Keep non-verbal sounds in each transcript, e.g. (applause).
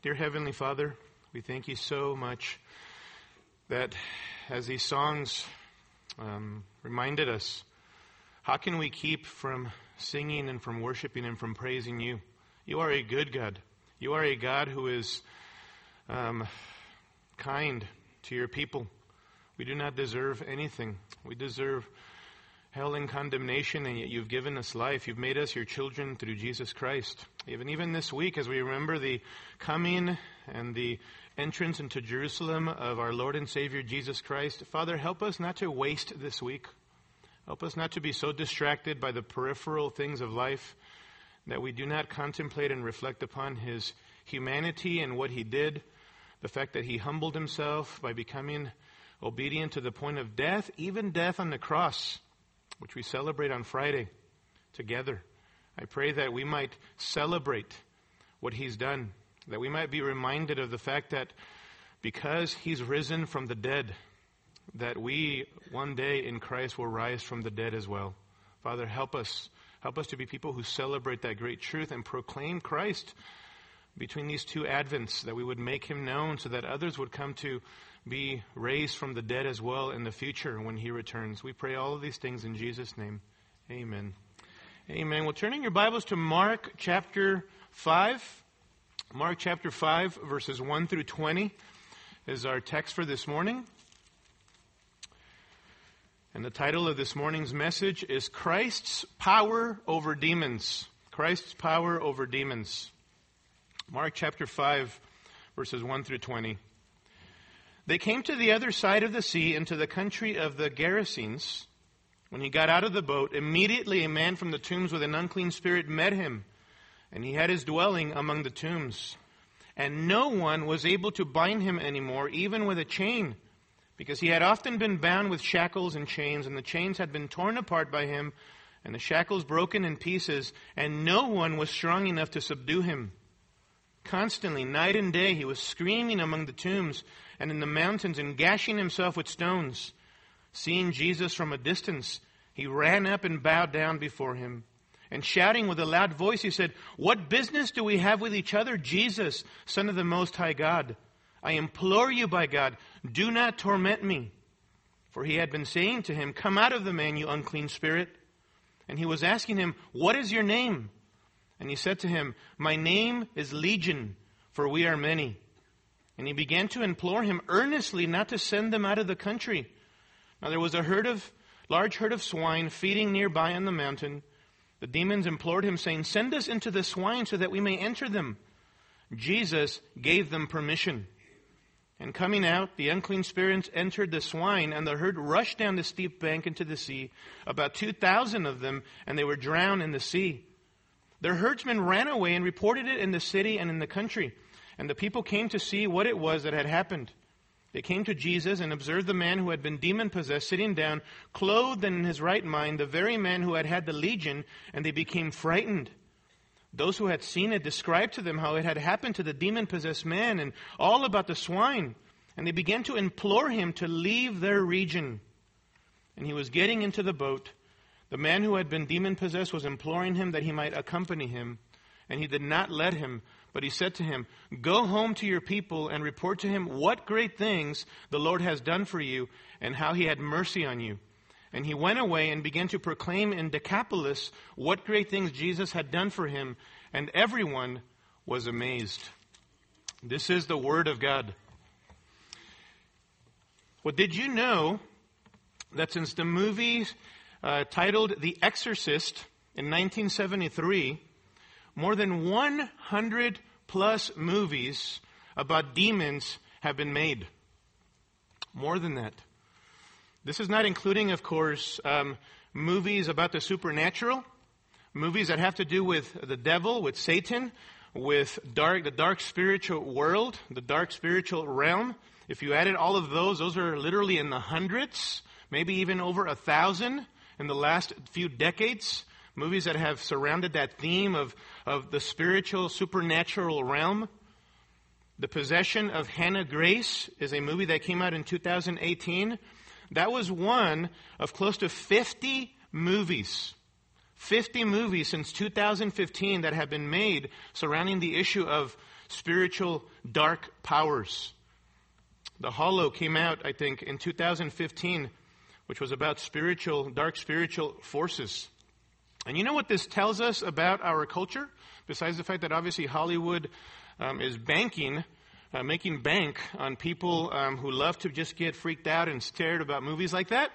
Dear Heavenly Father, we thank you so much that as these songs um, reminded us, how can we keep from singing and from worshiping and from praising you? You are a good God. You are a God who is um, kind to your people. We do not deserve anything. We deserve hell and condemnation, and yet you've given us life. You've made us your children through Jesus Christ. Even even this week, as we remember the coming and the entrance into Jerusalem of our Lord and Savior Jesus Christ, Father, help us not to waste this week. Help us not to be so distracted by the peripheral things of life that we do not contemplate and reflect upon His humanity and what He did, the fact that He humbled Himself by becoming obedient to the point of death, even death on the cross which we celebrate on Friday together. I pray that we might celebrate what he's done, that we might be reminded of the fact that because he's risen from the dead, that we one day in Christ will rise from the dead as well. Father, help us. Help us to be people who celebrate that great truth and proclaim Christ between these two advents, that we would make him known so that others would come to be raised from the dead as well in the future when he returns. We pray all of these things in Jesus' name. Amen. Amen. Well, turning your Bibles to Mark chapter 5. Mark chapter 5, verses 1 through 20 is our text for this morning. And the title of this morning's message is Christ's Power Over Demons. Christ's Power Over Demons. Mark chapter 5, verses 1 through 20. They came to the other side of the sea into the country of the Gerasenes. When he got out of the boat, immediately a man from the tombs with an unclean spirit met him, and he had his dwelling among the tombs. And no one was able to bind him anymore, even with a chain, because he had often been bound with shackles and chains, and the chains had been torn apart by him, and the shackles broken in pieces, and no one was strong enough to subdue him. Constantly, night and day, he was screaming among the tombs and in the mountains and gashing himself with stones. Seeing Jesus from a distance, he ran up and bowed down before him. And shouting with a loud voice, he said, What business do we have with each other, Jesus, Son of the Most High God? I implore you by God, do not torment me. For he had been saying to him, Come out of the man, you unclean spirit. And he was asking him, What is your name? And he said to him, My name is Legion, for we are many. And he began to implore him earnestly not to send them out of the country. Now there was a herd of, large herd of swine feeding nearby on the mountain. The demons implored him, saying, Send us into the swine so that we may enter them. Jesus gave them permission. And coming out, the unclean spirits entered the swine, and the herd rushed down the steep bank into the sea, about 2,000 of them, and they were drowned in the sea. Their herdsmen ran away and reported it in the city and in the country. And the people came to see what it was that had happened. They came to Jesus and observed the man who had been demon possessed sitting down, clothed and in his right mind, the very man who had had the legion, and they became frightened. Those who had seen it described to them how it had happened to the demon possessed man and all about the swine. And they began to implore him to leave their region. And he was getting into the boat. The man who had been demon possessed was imploring him that he might accompany him. And he did not let him, but he said to him, Go home to your people and report to him what great things the Lord has done for you and how he had mercy on you. And he went away and began to proclaim in Decapolis what great things Jesus had done for him, and everyone was amazed. This is the Word of God. Well, did you know that since the movie uh, titled The Exorcist in 1973, more than 100 plus movies about demons have been made. More than that. This is not including, of course, um, movies about the supernatural, movies that have to do with the devil, with Satan, with dark, the dark spiritual world, the dark spiritual realm. If you added all of those, those are literally in the hundreds, maybe even over a thousand in the last few decades movies that have surrounded that theme of, of the spiritual, supernatural realm. The Possession of Hannah Grace is a movie that came out in 2018. That was one of close to 50 movies. 50 movies since 2015 that have been made surrounding the issue of spiritual dark powers. The Hallow came out, I think, in 2015, which was about spiritual, dark spiritual forces. And you know what this tells us about our culture? Besides the fact that obviously Hollywood um, is banking, uh, making bank on people um, who love to just get freaked out and scared about movies like that.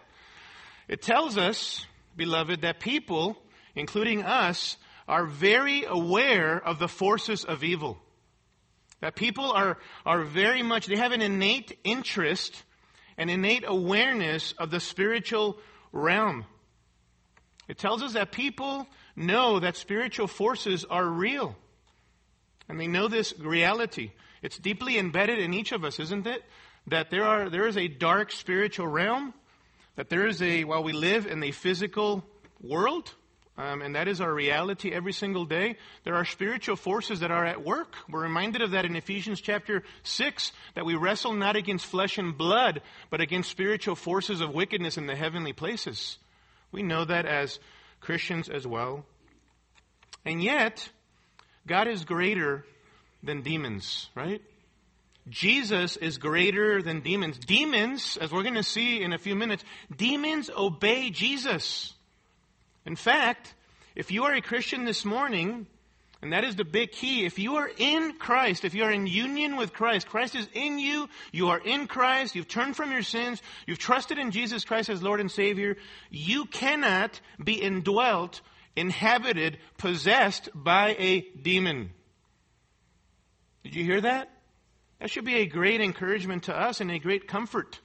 It tells us, beloved, that people, including us, are very aware of the forces of evil. That people are, are very much, they have an innate interest, an innate awareness of the spiritual realm. It tells us that people know that spiritual forces are real. And they know this reality. It's deeply embedded in each of us, isn't it? That there are there is a dark spiritual realm, that there is a while we live in the physical world, um, and that is our reality every single day. There are spiritual forces that are at work. We're reminded of that in Ephesians chapter 6, that we wrestle not against flesh and blood, but against spiritual forces of wickedness in the heavenly places. We know that as Christians as well. And yet, God is greater than demons, right? Jesus is greater than demons. Demons, as we're going to see in a few minutes, demons obey Jesus. In fact, if you are a Christian this morning, and that is the big key, if you are in Christ, if you are in union with Christ, Christ is in you, you are in Christ, you've turned from your sins, you've trusted in Jesus Christ as Lord and Savior, you cannot be indwelt, inhabited, possessed by a demon. Did you hear that? That should be a great encouragement to us and a great comfort.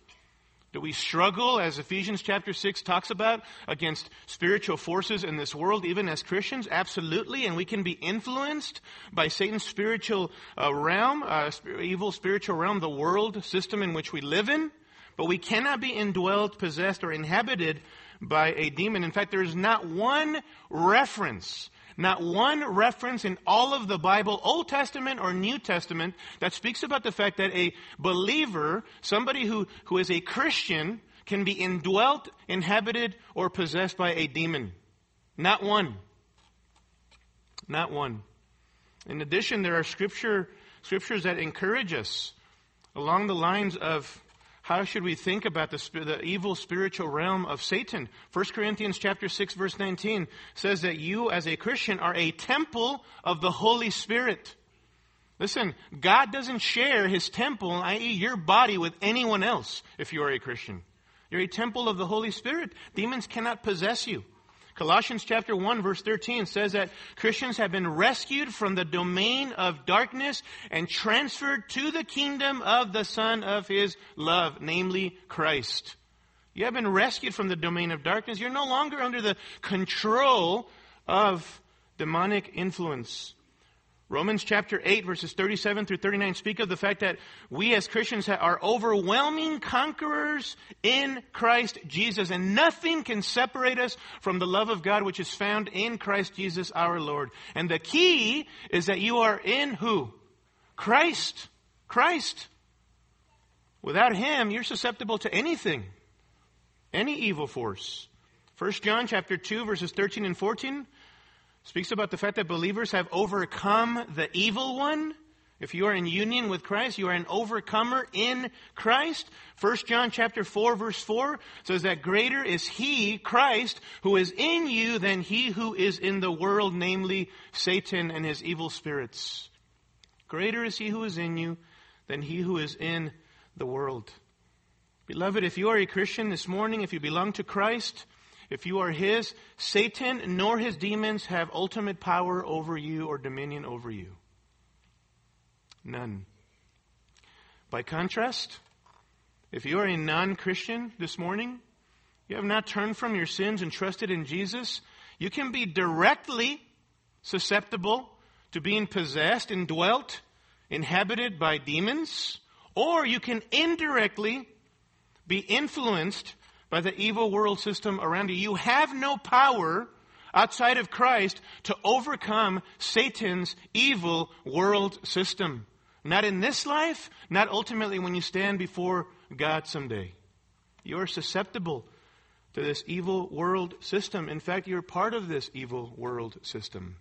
Do we struggle, as Ephesians chapter 6 talks about, against spiritual forces in this world, even as Christians? Absolutely. And we can be influenced by Satan's spiritual uh, realm, uh, evil spiritual realm, the world system in which we live in. But we cannot be indwelt, possessed, or inhabited by a demon. In fact, there is not one reference not one reference in all of the Bible, Old Testament or New Testament, that speaks about the fact that a believer, somebody who, who is a Christian, can be indwelt, inhabited, or possessed by a demon. Not one. Not one. In addition, there are scripture, scriptures that encourage us along the lines of how should we think about the, the, evil spiritual realm of Satan? 1 Corinthians chapter 6 verse 19 says that you as a Christian are a temple of the Holy Spirit. Listen, God doesn't share his temple, i.e. your body, with anyone else if you are a Christian. You're a temple of the Holy Spirit. Demons cannot possess you. Colossians chapter 1 verse 13 says that Christians have been rescued from the domain of darkness and transferred to the kingdom of the Son of His love, namely Christ. You have been rescued from the domain of darkness. You're no longer under the control of demonic influence. Romans chapter 8 verses 37 through 39 speak of the fact that we as Christians are overwhelming conquerors in Christ Jesus and nothing can separate us from the love of God which is found in Christ Jesus our Lord. And the key is that you are in who? Christ. Christ. Without Him, you're susceptible to anything. Any evil force. 1 John chapter 2 verses 13 and 14 speaks about the fact that believers have overcome the evil one. If you are in union with Christ, you are an overcomer in Christ. 1 John chapter 4 verse 4 says that greater is he, Christ, who is in you than he who is in the world, namely Satan and his evil spirits. Greater is he who is in you than he who is in the world. Beloved, if you are a Christian this morning, if you belong to Christ, if you are His, Satan nor his demons have ultimate power over you or dominion over you. None. By contrast, if you are a non Christian this morning, you have not turned from your sins and trusted in Jesus, you can be directly susceptible to being possessed, indwelt, inhabited by demons, or you can indirectly be influenced by the evil world system around you. You have no power outside of Christ to overcome Satan's evil world system. Not in this life, not ultimately when you stand before God someday. You are susceptible to this evil world system. In fact, you're part of this evil world system.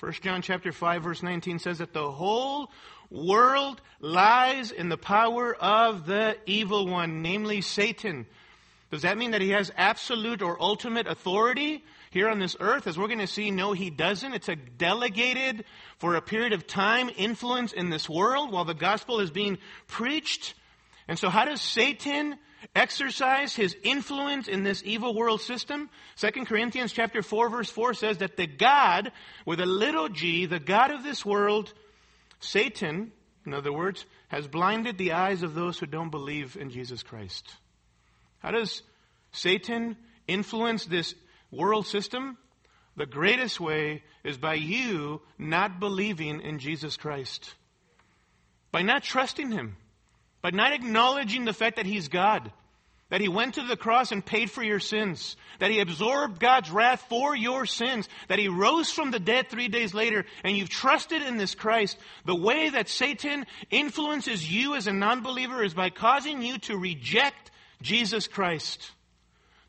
1 John chapter 5 verse 19 says that the whole world lies in the power of the evil one, namely Satan. Does that mean that he has absolute or ultimate authority here on this earth? As we're going to see, no, he doesn't. It's a delegated for a period of time influence in this world while the gospel is being preached. And so how does Satan exercise his influence in this evil world system? 2 Corinthians chapter 4 verse 4 says that the God with a little g, the God of this world, Satan, in other words, has blinded the eyes of those who don't believe in Jesus Christ. How does Satan influence this world system? The greatest way is by you not believing in Jesus Christ. By not trusting Him by not acknowledging the fact that He's God, that He went to the cross and paid for your sins, that He absorbed God's wrath for your sins, that He rose from the dead three days later, and you've trusted in this Christ, the way that Satan influences you as a non-believer is by causing you to reject Jesus Christ.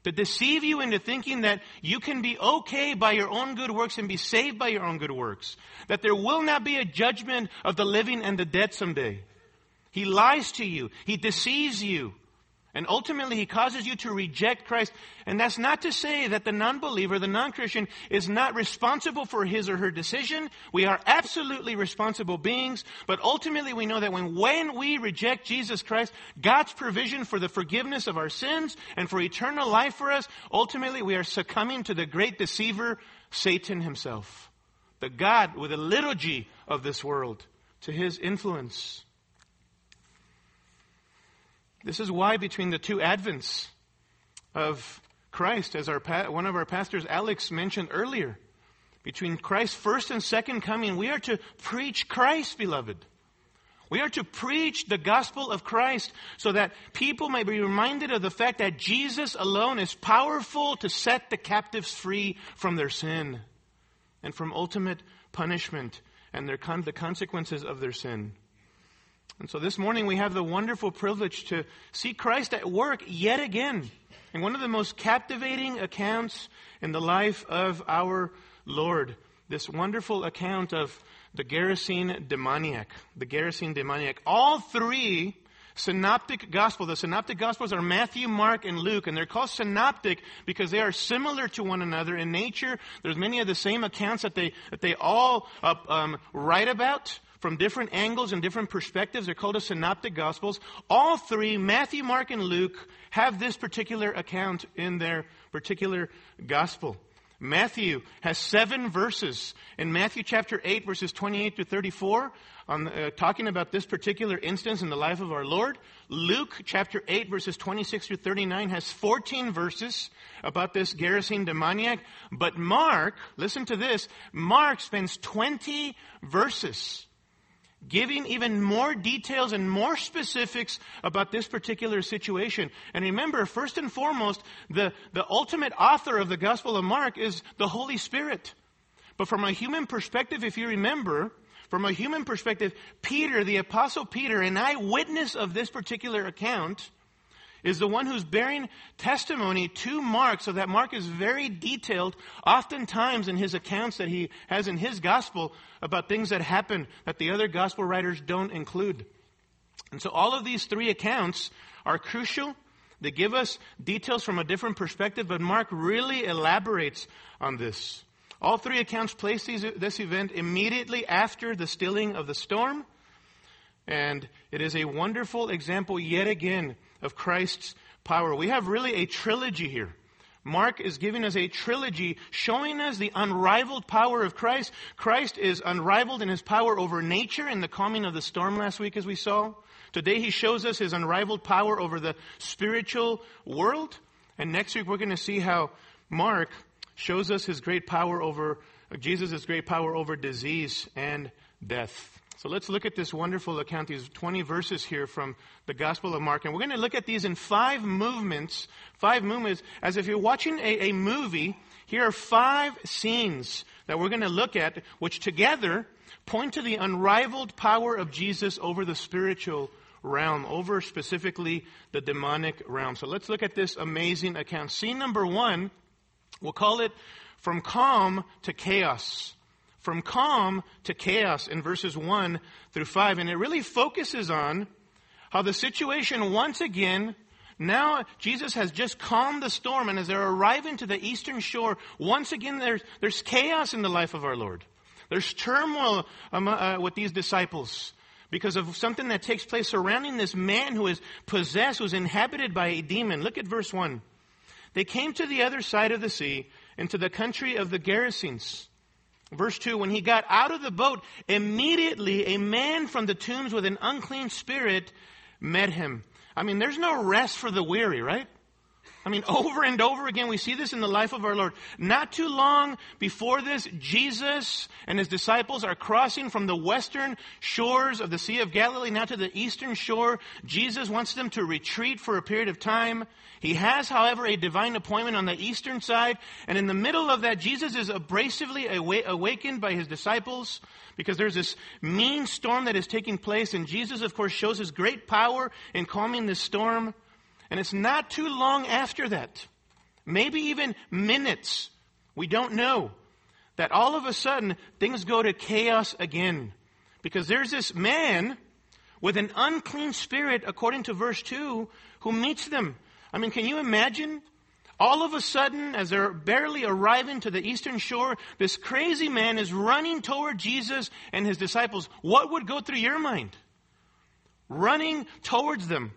To deceive you into thinking that you can be okay by your own good works and be saved by your own good works. That there will not be a judgment of the living and the dead someday. He lies to you. He deceives you. And ultimately, he causes you to reject Christ. And that's not to say that the non-believer, the non-Christian, is not responsible for his or her decision. We are absolutely responsible beings. But ultimately, we know that when, when we reject Jesus Christ, God's provision for the forgiveness of our sins and for eternal life for us, ultimately, we are succumbing to the great deceiver, Satan himself. The God with a little g of this world, to his influence. This is why between the two advents of Christ, as our one of our pastors, Alex, mentioned earlier, between Christ's first and second coming, we are to preach Christ, beloved. We are to preach the gospel of Christ so that people may be reminded of the fact that Jesus alone is powerful to set the captives free from their sin and from ultimate punishment and their con- the consequences of their sin. And so this morning we have the wonderful privilege to see Christ at work yet again in one of the most captivating accounts in the life of our Lord. This wonderful account of the Gerasene demoniac. The Gerasene demoniac. All three synoptic gospels. The synoptic gospels are Matthew, Mark, and Luke, and they're called synoptic because they are similar to one another in nature. There's many of the same accounts that they that they all uh, um, write about from different angles and different perspectives. They're called the synoptic gospels. All three, Matthew, Mark, and Luke, have this particular account in their particular gospel. Matthew has seven verses in Matthew chapter 8 verses 28 to 34 on, uh, talking about this particular instance in the life of our Lord. Luke chapter 8 verses 26 to 39 has 14 verses about this Gerasene demoniac. But Mark, listen to this, Mark spends 20 verses giving even more details and more specifics about this particular situation. And remember, first and foremost, the, the ultimate author of the Gospel of Mark is the Holy Spirit. But from a human perspective, if you remember, from a human perspective, Peter, the Apostle Peter, an eyewitness of this particular account, is the one who's bearing testimony to Mark so that Mark is very detailed, oftentimes in his accounts that he has in his gospel about things that happen that the other gospel writers don't include. And so all of these three accounts are crucial. They give us details from a different perspective, but Mark really elaborates on this. All three accounts place these, this event immediately after the stilling of the storm. And it is a wonderful example yet again of Christ's power. We have really a trilogy here. Mark is giving us a trilogy showing us the unrivaled power of Christ. Christ is unrivaled in his power over nature in the calming of the storm last week as we saw. Today he shows us his unrivaled power over the spiritual world. And next week we're going to see how Mark shows us his great power over, Jesus' great power over disease and death. So let's look at this wonderful account, these 20 verses here from the Gospel of Mark. And we're going to look at these in five movements, five movements, as if you're watching a, a movie. Here are five scenes that we're going to look at, which together point to the unrivaled power of Jesus over the spiritual realm, over specifically the demonic realm. So let's look at this amazing account. Scene number one, we'll call it From Calm to Chaos from calm to chaos in verses 1 through 5. And it really focuses on how the situation once again, now Jesus has just calmed the storm, and as they're arriving to the eastern shore, once again there's, there's chaos in the life of our Lord. There's turmoil um, uh, with these disciples because of something that takes place surrounding this man who is possessed, who's inhabited by a demon. Look at verse 1. They came to the other side of the sea, into the country of the Gerasenes. Verse 2 When he got out of the boat, immediately a man from the tombs with an unclean spirit met him. I mean, there's no rest for the weary, right? I mean, over and over again, we see this in the life of our Lord. Not too long before this, Jesus and his disciples are crossing from the western shores of the Sea of Galilee now to the eastern shore. Jesus wants them to retreat for a period of time. He has, however, a divine appointment on the eastern side. And in the middle of that, Jesus is abrasively awakened by his disciples because there's this mean storm that is taking place. And Jesus, of course, shows his great power in calming this storm. And it's not too long after that, maybe even minutes, we don't know, that all of a sudden things go to chaos again. Because there's this man with an unclean spirit, according to verse 2, who meets them. I mean, can you imagine? All of a sudden, as they're barely arriving to the eastern shore, this crazy man is running toward Jesus and his disciples. What would go through your mind? Running towards them.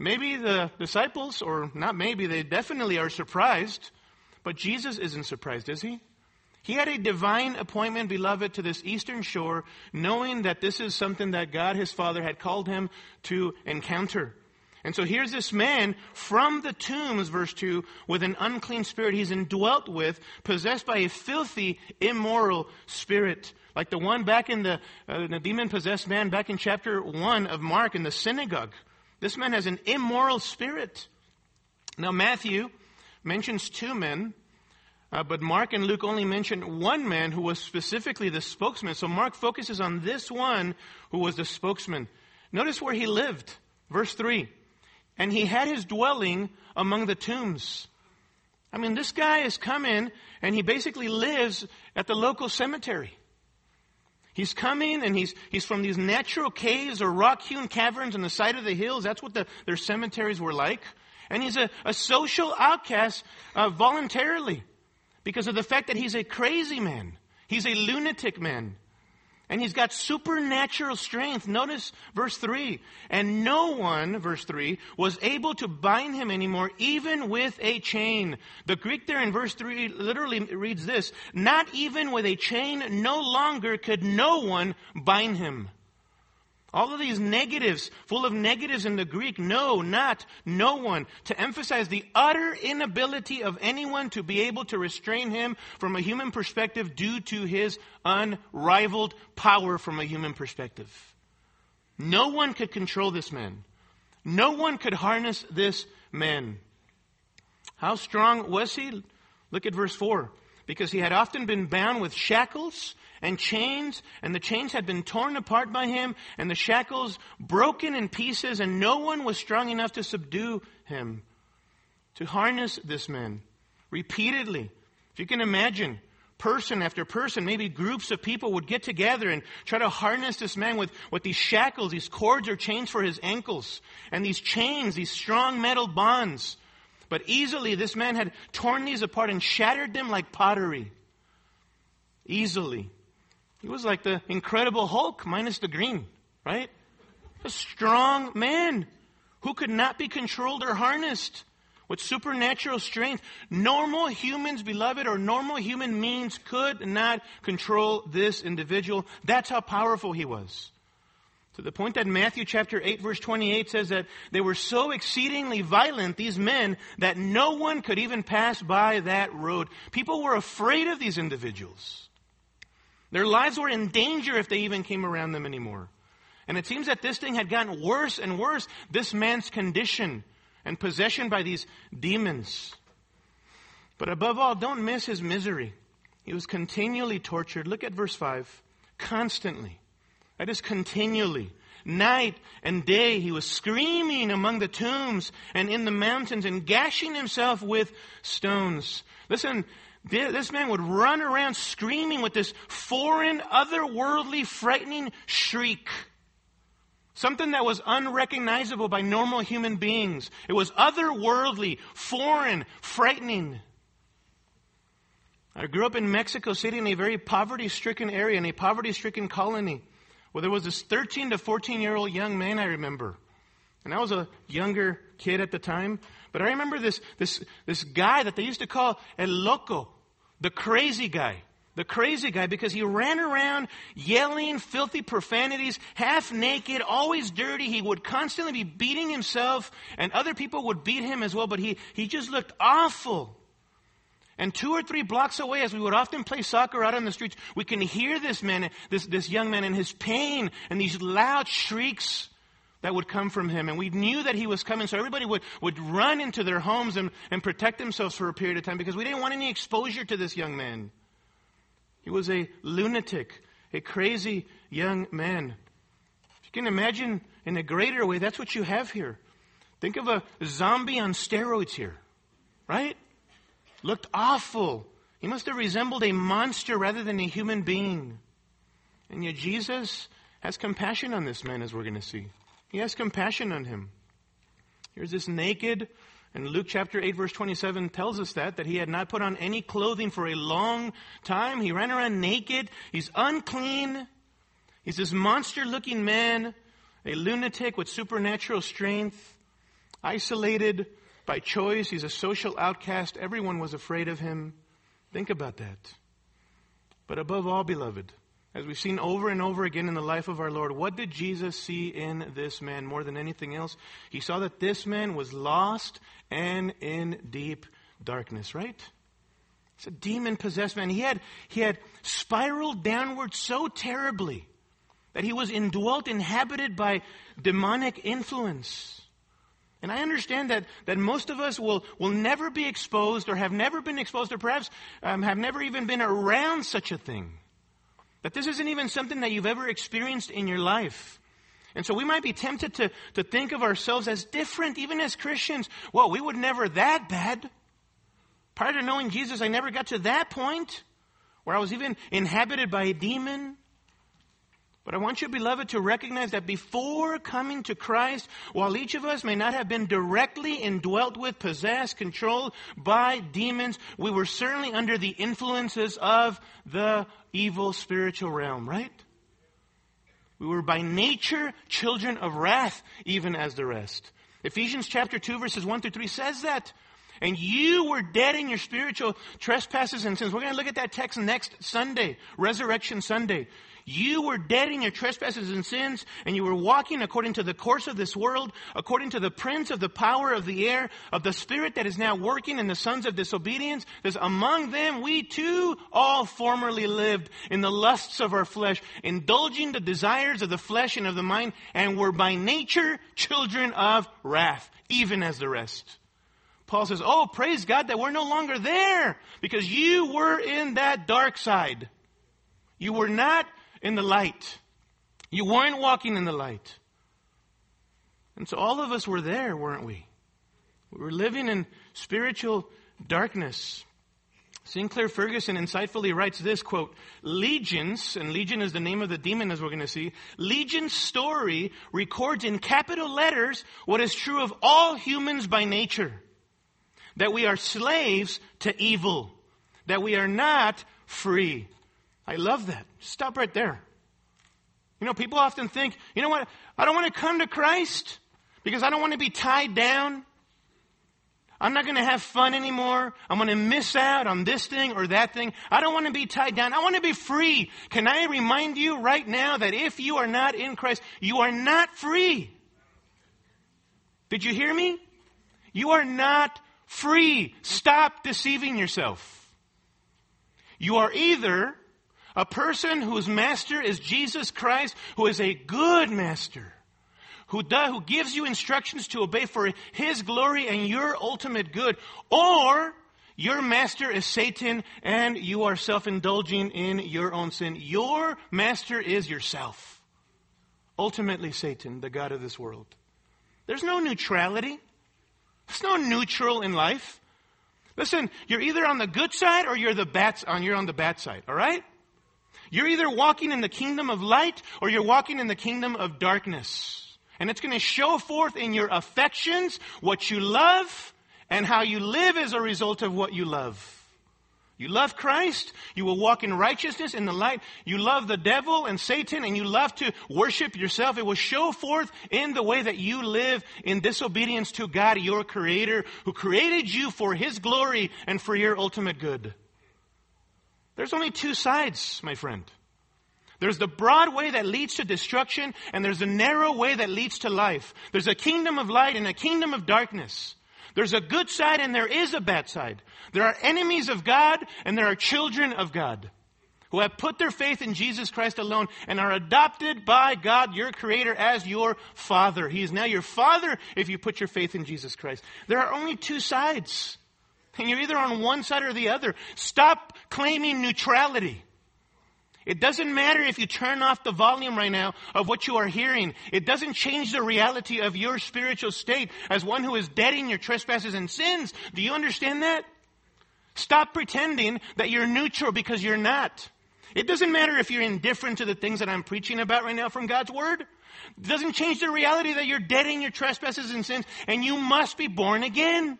Maybe the disciples, or not maybe, they definitely are surprised, but Jesus isn't surprised, is he? He had a divine appointment, beloved, to this eastern shore, knowing that this is something that God, his Father, had called him to encounter. And so here's this man from the tombs, verse 2, with an unclean spirit he's indwelt with, possessed by a filthy, immoral spirit. Like the one back in the, uh, the demon possessed man back in chapter 1 of Mark in the synagogue. This man has an immoral spirit. Now, Matthew mentions two men, uh, but Mark and Luke only mention one man who was specifically the spokesman. So Mark focuses on this one who was the spokesman. Notice where he lived. Verse 3. And he had his dwelling among the tombs. I mean, this guy has come in and he basically lives at the local cemetery. He's coming and he's, he's from these natural caves or rock hewn caverns on the side of the hills. That's what the, their cemeteries were like. And he's a, a social outcast uh, voluntarily because of the fact that he's a crazy man. He's a lunatic man. And he's got supernatural strength. Notice verse 3. And no one, verse 3, was able to bind him anymore, even with a chain. The Greek there in verse 3 literally reads this Not even with a chain, no longer could no one bind him. All of these negatives, full of negatives in the Greek, no, not, no one, to emphasize the utter inability of anyone to be able to restrain him from a human perspective due to his unrivaled power from a human perspective. No one could control this man. No one could harness this man. How strong was he? Look at verse 4. Because he had often been bound with shackles and chains, and the chains had been torn apart by him, and the shackles broken in pieces, and no one was strong enough to subdue him, to harness this man repeatedly. If you can imagine, person after person, maybe groups of people would get together and try to harness this man with, with these shackles, these cords or chains for his ankles, and these chains, these strong metal bonds. But easily, this man had torn these apart and shattered them like pottery. Easily. He was like the incredible Hulk minus the green, right? A strong man who could not be controlled or harnessed with supernatural strength. Normal humans, beloved, or normal human means could not control this individual. That's how powerful he was. To the point that Matthew chapter 8 verse 28 says that they were so exceedingly violent, these men, that no one could even pass by that road. People were afraid of these individuals. Their lives were in danger if they even came around them anymore. And it seems that this thing had gotten worse and worse, this man's condition and possession by these demons. But above all, don't miss his misery. He was continually tortured. Look at verse 5. Constantly. That is continually. Night and day he was screaming among the tombs and in the mountains and gashing himself with stones. Listen, This man would run around screaming with this foreign, otherworldly, frightening shriek. Something that was unrecognizable by normal human beings. It was otherworldly, foreign, frightening. I grew up in Mexico City in a very poverty stricken area, in a poverty stricken colony, where there was this 13 to 14 year old young man I remember. And I was a younger kid at the time. But I remember this, this, this guy that they used to call El Loco, the crazy guy. The crazy guy because he ran around yelling filthy profanities, half naked, always dirty. He would constantly be beating himself and other people would beat him as well, but he, he just looked awful. And two or three blocks away, as we would often play soccer out on the streets, we can hear this man, this, this young man, and his pain and these loud shrieks that would come from him. And we knew that he was coming, so everybody would, would run into their homes and, and protect themselves for a period of time because we didn't want any exposure to this young man. He was a lunatic, a crazy young man. If you can imagine in a greater way, that's what you have here. Think of a zombie on steroids here, right? looked awful. He must have resembled a monster rather than a human being. And yet Jesus has compassion on this man, as we're going to see. He has compassion on him. Here's this naked, and Luke chapter 8, verse 27 tells us that, that he had not put on any clothing for a long time. He ran around naked. He's unclean. He's this monster looking man, a lunatic with supernatural strength, isolated, by choice, he's a social outcast. Everyone was afraid of him. Think about that. But above all, beloved, as we've seen over and over again in the life of our Lord, what did Jesus see in this man more than anything else? He saw that this man was lost and in deep darkness, right? It's a demon possessed man. He had, he had spiraled downward so terribly that he was indwelt, inhabited by demonic influence. And I understand that, that most of us will, will never be exposed or have never been exposed or perhaps um, have never even been around such a thing. That this isn't even something that you've ever experienced in your life. And so we might be tempted to, to think of ourselves as different, even as Christians. Well, we would never that bad. Prior to knowing Jesus, I never got to that point where I was even inhabited by a demon. But I want you, beloved, to recognize that before coming to Christ, while each of us may not have been directly indwelt with, possessed, controlled by demons, we were certainly under the influences of the evil spiritual realm, right? We were by nature children of wrath, even as the rest. Ephesians chapter 2 verses 1 through 3 says that. And you were dead in your spiritual trespasses and sins. We're going to look at that text next Sunday, Resurrection Sunday. You were dead in your trespasses and sins, and you were walking according to the course of this world, according to the prince of the power of the air, of the spirit that is now working in the sons of disobedience. There's among them we too all formerly lived in the lusts of our flesh, indulging the desires of the flesh and of the mind, and were by nature children of wrath, even as the rest. Paul says, Oh, praise God that we're no longer there because you were in that dark side. You were not in the light. You weren't walking in the light. And so all of us were there, weren't we? We were living in spiritual darkness. Sinclair Ferguson insightfully writes this quote, Legion's, and Legion is the name of the demon as we're going to see, Legion's story records in capital letters what is true of all humans by nature. That we are slaves to evil. That we are not free. I love that. Stop right there. You know, people often think, you know what? I don't want to come to Christ because I don't want to be tied down. I'm not going to have fun anymore. I'm going to miss out on this thing or that thing. I don't want to be tied down. I want to be free. Can I remind you right now that if you are not in Christ, you are not free. Did you hear me? You are not free. Stop deceiving yourself. You are either a person whose master is Jesus Christ, who is a good master, who, does, who gives you instructions to obey for his glory and your ultimate good. Or your master is Satan and you are self-indulging in your own sin. Your master is yourself. Ultimately Satan, the God of this world. There's no neutrality. There's no neutral in life. Listen, you're either on the good side or you're the bad, on, you're on the bad side, alright? You're either walking in the kingdom of light or you're walking in the kingdom of darkness. And it's going to show forth in your affections what you love and how you live as a result of what you love. You love Christ, you will walk in righteousness in the light. You love the devil and Satan and you love to worship yourself. It will show forth in the way that you live in disobedience to God, your creator, who created you for his glory and for your ultimate good. There's only two sides, my friend. There's the broad way that leads to destruction and there's the narrow way that leads to life. There's a kingdom of light and a kingdom of darkness. There's a good side and there is a bad side. There are enemies of God and there are children of God who have put their faith in Jesus Christ alone and are adopted by God, your creator, as your father. He is now your father if you put your faith in Jesus Christ. There are only two sides. And you're either on one side or the other. Stop claiming neutrality. It doesn't matter if you turn off the volume right now of what you are hearing. It doesn't change the reality of your spiritual state as one who is dead in your trespasses and sins. Do you understand that? Stop pretending that you're neutral because you're not. It doesn't matter if you're indifferent to the things that I'm preaching about right now from God's Word. It doesn't change the reality that you're dead in your trespasses and sins and you must be born again.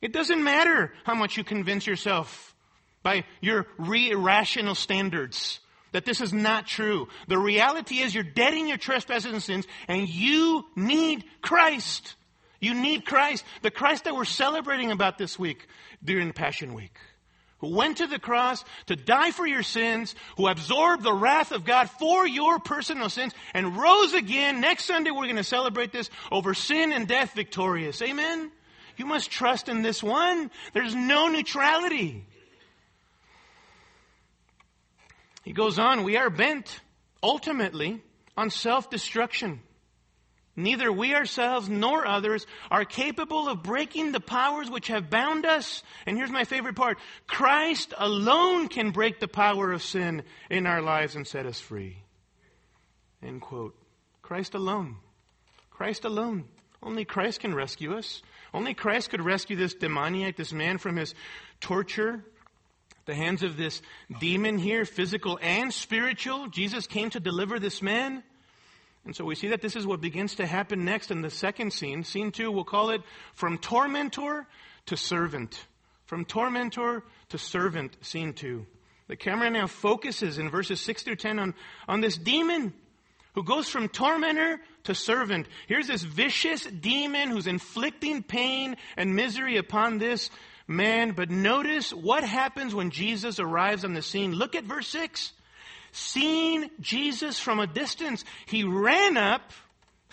It doesn't matter how much you convince yourself by your irrational standards that this is not true. The reality is you're dead in your trespasses and sins and you need Christ. You need Christ. The Christ that we're celebrating about this week during Passion Week. Who went to the cross to die for your sins, who absorbed the wrath of God for your personal sins, and rose again. Next Sunday we're going to celebrate this over sin and death victorious. Amen? You must trust in this one. There's no neutrality. He goes on, we are bent ultimately on self-destruction. Neither we ourselves nor others are capable of breaking the powers which have bound us. And here's my favorite part. Christ alone can break the power of sin in our lives and set us free. End quote. Christ alone. Christ alone. Only Christ can rescue us. Only Christ could rescue this demoniac, this man from his torture, the hands of this demon here, physical and spiritual. Jesus came to deliver this man. And so we see that this is what begins to happen next in the second scene. Scene two, we'll call it from tormentor to servant. From tormentor to servant, scene two. The camera now focuses in verses 6 through 10 on, on this demon who goes from tormentor to servant. Here's this vicious demon who's inflicting pain and misery upon this man. But notice what happens when Jesus arrives on the scene. Look at verse 6. Seeing Jesus from a distance, he ran up.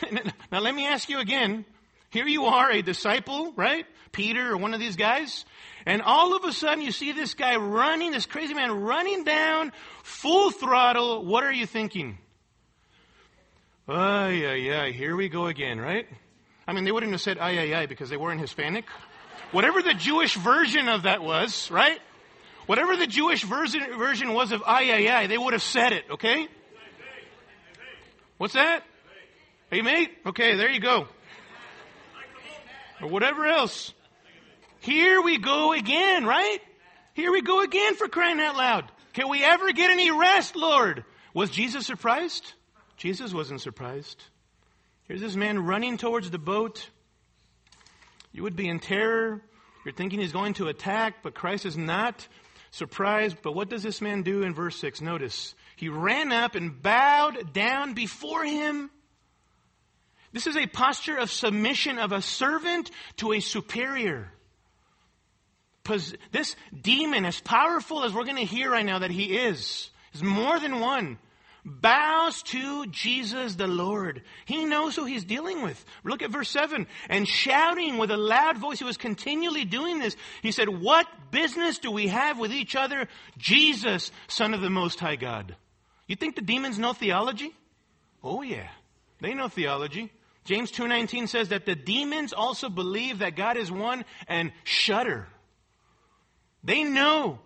(laughs) now let me ask you again. Here you are, a disciple, right? Peter or one of these guys. And all of a sudden you see this guy running, this crazy man running down full throttle. What are you thinking? Ay, ay, ay, here we go again, right? I mean, they wouldn't have said ay, ay, ay because they weren't Hispanic. Whatever the Jewish version of that was, right? Whatever the Jewish version, version was of ay, ay, ay, they would have said it, okay? What's that? Hey, mate? Okay, there you go. Or whatever else. Here we go again, right? Here we go again for crying out loud. Can we ever get any rest, Lord? Was Jesus surprised? Jesus wasn't surprised. Here's this man running towards the boat. You would be in terror. You're thinking he's going to attack, but Christ is not surprised. But what does this man do in verse 6? Notice. He ran up and bowed down before him. This is a posture of submission of a servant to a superior. This demon, as powerful as we're going to hear right now that he is, is more than one bows to Jesus the Lord. He knows who he's dealing with. Look at verse 7. And shouting with a loud voice, he was continually doing this. He said, What business do we have with each other? Jesus, Son of the Most High God. You think the demons know theology? Oh yeah. They know theology. James 2.19 says that the demons also believe that God is one and shudder. They know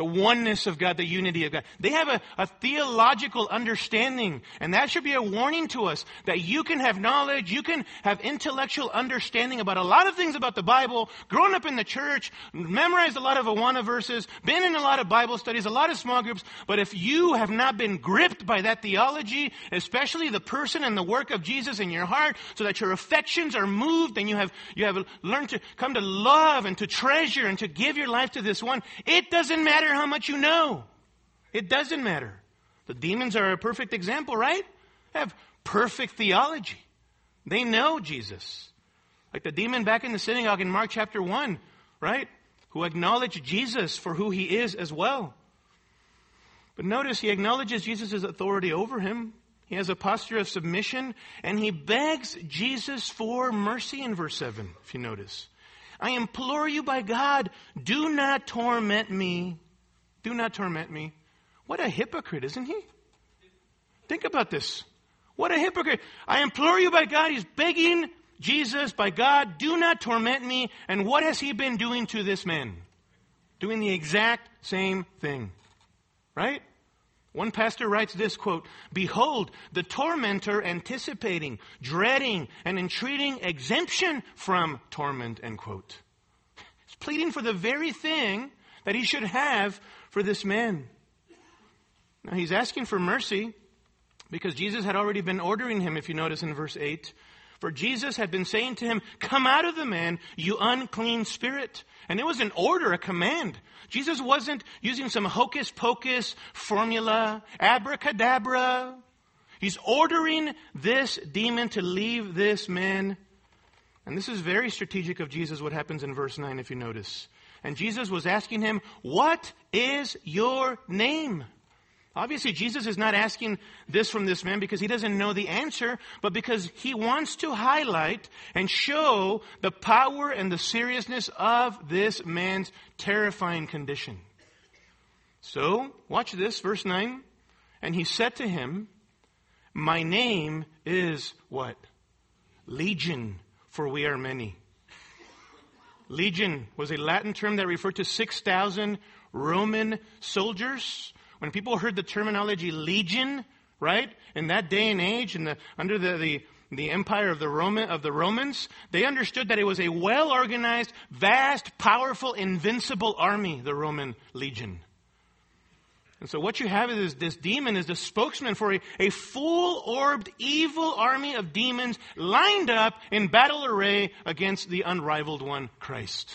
the oneness of God, the unity of God. They have a, a, theological understanding, and that should be a warning to us that you can have knowledge, you can have intellectual understanding about a lot of things about the Bible, grown up in the church, memorized a lot of Awana verses, been in a lot of Bible studies, a lot of small groups, but if you have not been gripped by that theology, especially the person and the work of Jesus in your heart, so that your affections are moved and you have, you have learned to come to love and to treasure and to give your life to this one, it doesn't matter matter how much you know. It doesn't matter. The demons are a perfect example, right? They have perfect theology. They know Jesus. Like the demon back in the synagogue in Mark chapter 1, right? Who acknowledged Jesus for who he is as well. But notice he acknowledges Jesus' authority over him. He has a posture of submission and he begs Jesus for mercy in verse 7, if you notice. I implore you by God, do not torment me. Do not torment me. What a hypocrite, isn't he? Think about this. What a hypocrite. I implore you by God, he's begging Jesus by God, do not torment me. And what has he been doing to this man? Doing the exact same thing. Right? One pastor writes this quote, Behold, the tormentor anticipating, dreading, and entreating exemption from torment, end quote. He's pleading for the very thing that he should have for this man. Now he's asking for mercy because Jesus had already been ordering him, if you notice in verse 8. For Jesus had been saying to him, Come out of the man, you unclean spirit. And it was an order, a command. Jesus wasn't using some hocus pocus formula, abracadabra. He's ordering this demon to leave this man. And this is very strategic of Jesus, what happens in verse 9, if you notice. And Jesus was asking him, What is your name? Obviously, Jesus is not asking this from this man because he doesn't know the answer, but because he wants to highlight and show the power and the seriousness of this man's terrifying condition. So, watch this, verse 9. And he said to him, My name is what? Legion, for we are many. Legion was a Latin term that referred to 6,000 Roman soldiers. When people heard the terminology legion, right, in that day and age, in the, under the, the, the empire of the, Roman, of the Romans, they understood that it was a well organized, vast, powerful, invincible army, the Roman legion. And so what you have is this demon is the spokesman for a, a full-orbed evil army of demons lined up in battle array against the unrivaled one, Christ.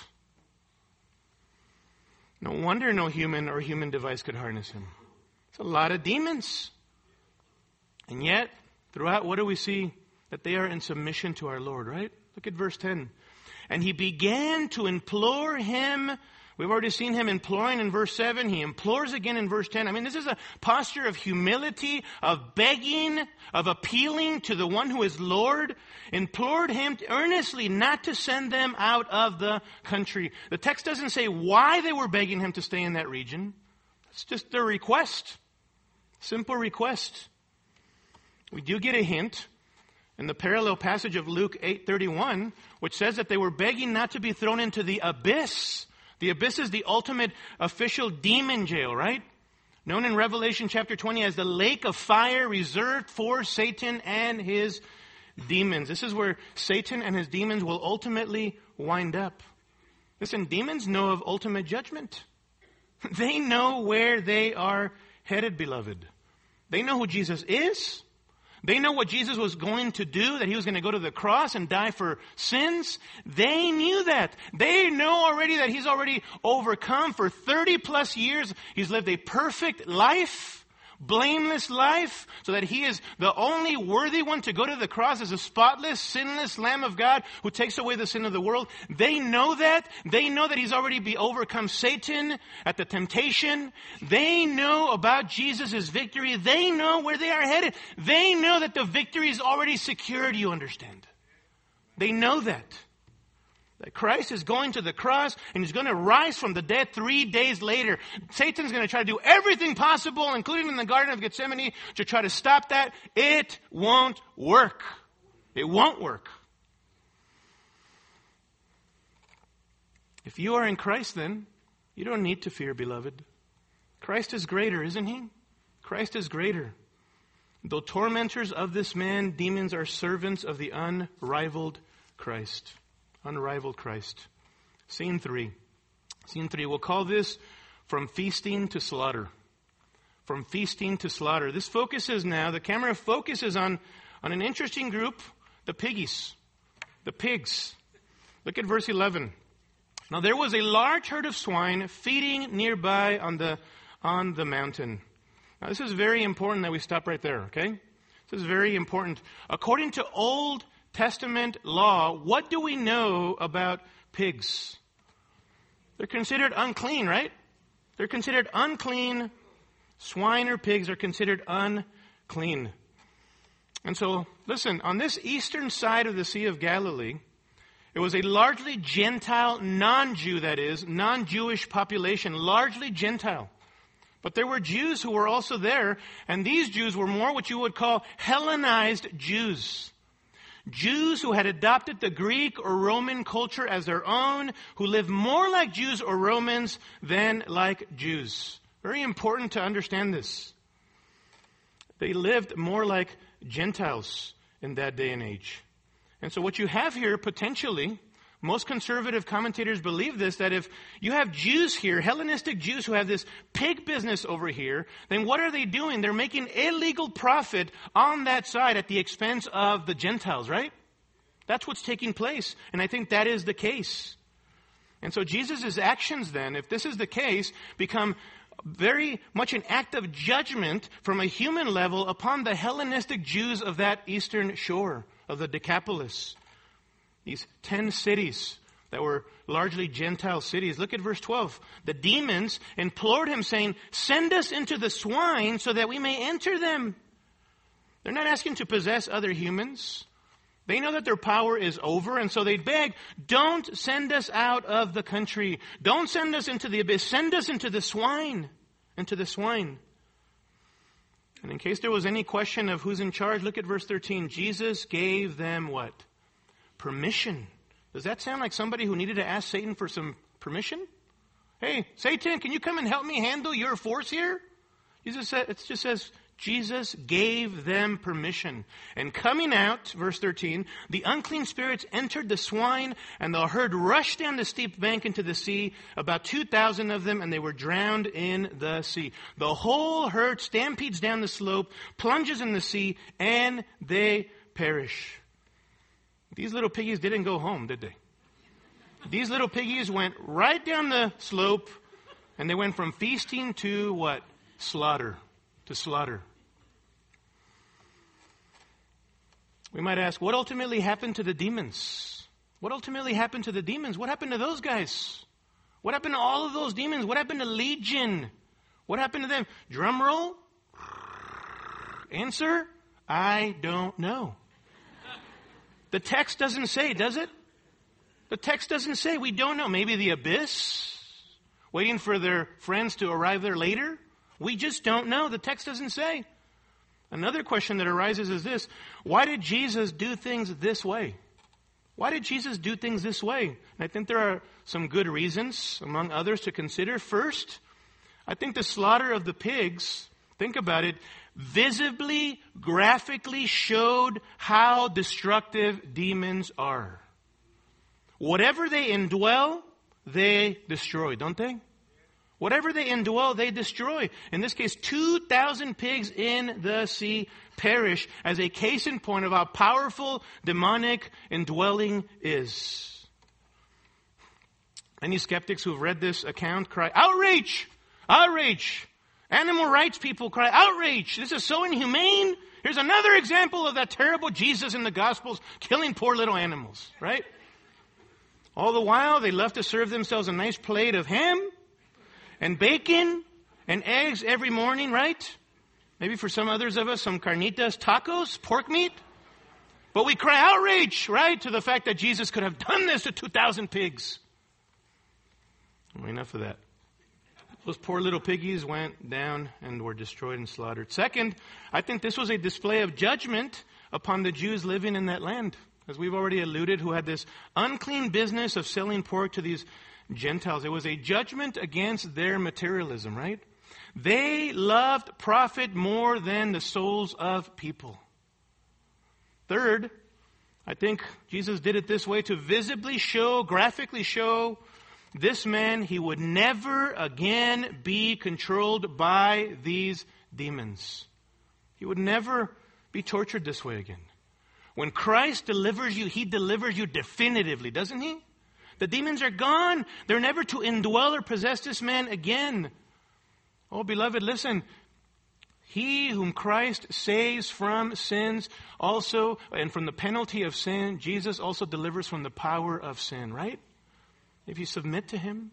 No wonder no human or human device could harness him. It's a lot of demons. And yet, throughout, what do we see? That they are in submission to our Lord, right? Look at verse 10. And he began to implore him We've already seen him imploring in verse 7. He implores again in verse 10. I mean, this is a posture of humility, of begging, of appealing to the one who is Lord. Implored him earnestly not to send them out of the country. The text doesn't say why they were begging him to stay in that region. It's just their request. Simple request. We do get a hint in the parallel passage of Luke 8:31, which says that they were begging not to be thrown into the abyss the abyss is the ultimate official demon jail, right? Known in Revelation chapter 20 as the lake of fire reserved for Satan and his demons. This is where Satan and his demons will ultimately wind up. Listen, demons know of ultimate judgment. (laughs) They know where they are headed, beloved. They know who Jesus is. They know what Jesus was going to do, that he was going to go to the cross and die for sins. They knew that. They know already that he's already overcome for 30 plus years. He's lived a perfect life blameless life, so that he is the only worthy one to go to the cross as a spotless, sinless Lamb of God who takes away the sin of the world. They know that. They know that he's already be overcome Satan at the temptation. They know about Jesus' victory. They know where they are headed. They know that the victory is already secured, you understand. They know that. Christ is going to the cross and he's going to rise from the dead three days later. Satan's going to try to do everything possible, including in the Garden of Gethsemane, to try to stop that. It won't work. It won't work. If you are in Christ, then you don't need to fear, beloved. Christ is greater, isn't he? Christ is greater. Though tormentors of this man, demons are servants of the unrivaled Christ. Unrivaled Christ. Scene three. Scene three. We'll call this from feasting to slaughter. From feasting to slaughter. This focuses now, the camera focuses on, on an interesting group, the piggies. The pigs. Look at verse 11. Now there was a large herd of swine feeding nearby on the, on the mountain. Now this is very important that we stop right there, okay? This is very important. According to Old Testament law, what do we know about pigs? They're considered unclean, right? They're considered unclean. Swine or pigs are considered unclean. And so, listen, on this eastern side of the Sea of Galilee, it was a largely Gentile, non-Jew that is, non-Jewish population, largely Gentile. But there were Jews who were also there, and these Jews were more what you would call Hellenized Jews. Jews who had adopted the Greek or Roman culture as their own, who lived more like Jews or Romans than like Jews. Very important to understand this. They lived more like Gentiles in that day and age. And so what you have here potentially, most conservative commentators believe this, that if you have Jews here, Hellenistic Jews who have this pig business over here, then what are they doing? They're making illegal profit on that side at the expense of the Gentiles, right? That's what's taking place. And I think that is the case. And so Jesus' actions then, if this is the case, become very much an act of judgment from a human level upon the Hellenistic Jews of that eastern shore of the Decapolis. These ten cities that were largely Gentile cities. Look at verse 12. The demons implored him saying, send us into the swine so that we may enter them. They're not asking to possess other humans. They know that their power is over, and so they beg, don't send us out of the country. Don't send us into the abyss. Send us into the swine. Into the swine. And in case there was any question of who's in charge, look at verse 13. Jesus gave them what? Permission. Does that sound like somebody who needed to ask Satan for some permission? Hey, Satan, can you come and help me handle your force here? Jesus said, it just says, Jesus gave them permission. And coming out, verse 13, the unclean spirits entered the swine, and the herd rushed down the steep bank into the sea, about 2,000 of them, and they were drowned in the sea. The whole herd stampedes down the slope, plunges in the sea, and they perish. These little piggies didn't go home, did they? These little piggies went right down the slope, and they went from feasting to what? Slaughter to slaughter. We might ask, what ultimately happened to the demons? What ultimately happened to the demons? What happened to those guys? What happened to all of those demons? What happened to Legion? What happened to them? Drum roll? Answer? I don't know. The text doesn't say, does it? The text doesn't say. We don't know. Maybe the abyss? Waiting for their friends to arrive there later? We just don't know. The text doesn't say. Another question that arises is this Why did Jesus do things this way? Why did Jesus do things this way? And I think there are some good reasons, among others, to consider. First, I think the slaughter of the pigs, think about it, visibly, graphically showed how destructive demons are. Whatever they indwell, they destroy, don't they? Whatever they indwell, they destroy. In this case, 2,000 pigs in the sea perish as a case in point of how powerful demonic indwelling is. Many skeptics who have read this account cry, outrage! Outrage! Animal rights people cry, outrage! This is so inhumane! Here's another example of that terrible Jesus in the Gospels killing poor little animals, right? All the while, they love to serve themselves a nice plate of ham and bacon and eggs every morning, right? Maybe for some others of us, some carnitas, tacos, pork meat. But we cry outrage, right, to the fact that Jesus could have done this to 2,000 pigs. Enough of that. Those poor little piggies went down and were destroyed and slaughtered. Second, I think this was a display of judgment upon the Jews living in that land. As we've already alluded, who had this unclean business of selling pork to these Gentiles. It was a judgment against their materialism, right? They loved profit more than the souls of people. Third, I think Jesus did it this way to visibly show, graphically show this man, he would never again be controlled by these demons. He would never be tortured this way again. When Christ delivers you, he delivers you definitively, doesn't he? The demons are gone. They're never to indwell or possess this man again. Oh, beloved, listen. He whom Christ saves from sins also, and from the penalty of sin, Jesus also delivers from the power of sin, right? If you submit to Him,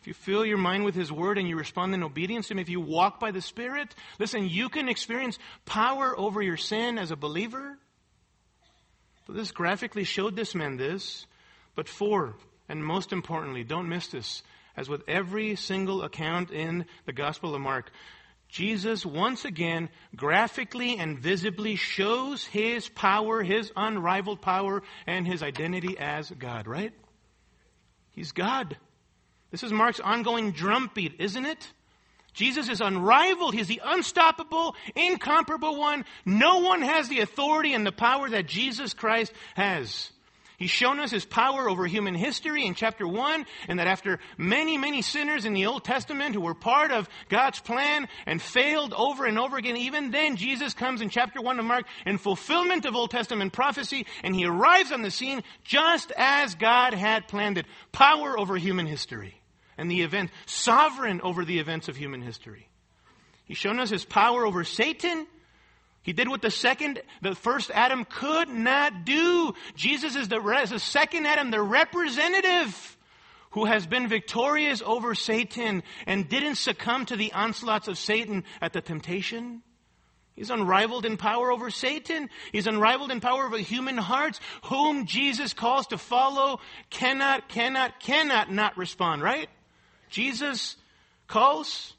if you fill your mind with His Word and you respond in obedience to Him, if you walk by the Spirit, listen, you can experience power over your sin as a believer. So this graphically showed this man this. But four, and most importantly, don't miss this, as with every single account in the Gospel of Mark, Jesus once again graphically and visibly shows his power, his unrivaled power, and his identity as God, right? He's God. This is Mark's ongoing drumbeat, isn't it? Jesus is unrivaled. He's the unstoppable, incomparable one. No one has the authority and the power that Jesus Christ has. He's shown us his power over human history in chapter 1, and that after many, many sinners in the Old Testament who were part of God's plan and failed over and over again, even then Jesus comes in chapter 1 of Mark in fulfillment of Old Testament prophecy, and he arrives on the scene just as God had planned it. Power over human history and the event, sovereign over the events of human history. He's shown us his power over Satan he did what the second, the first Adam could not do. Jesus is the, the second Adam, the representative who has been victorious over Satan and didn't succumb to the onslaughts of Satan at the temptation. He's unrivaled in power over Satan. He's unrivaled in power over human hearts. Whom Jesus calls to follow cannot, cannot, cannot not respond, right? Jesus calls,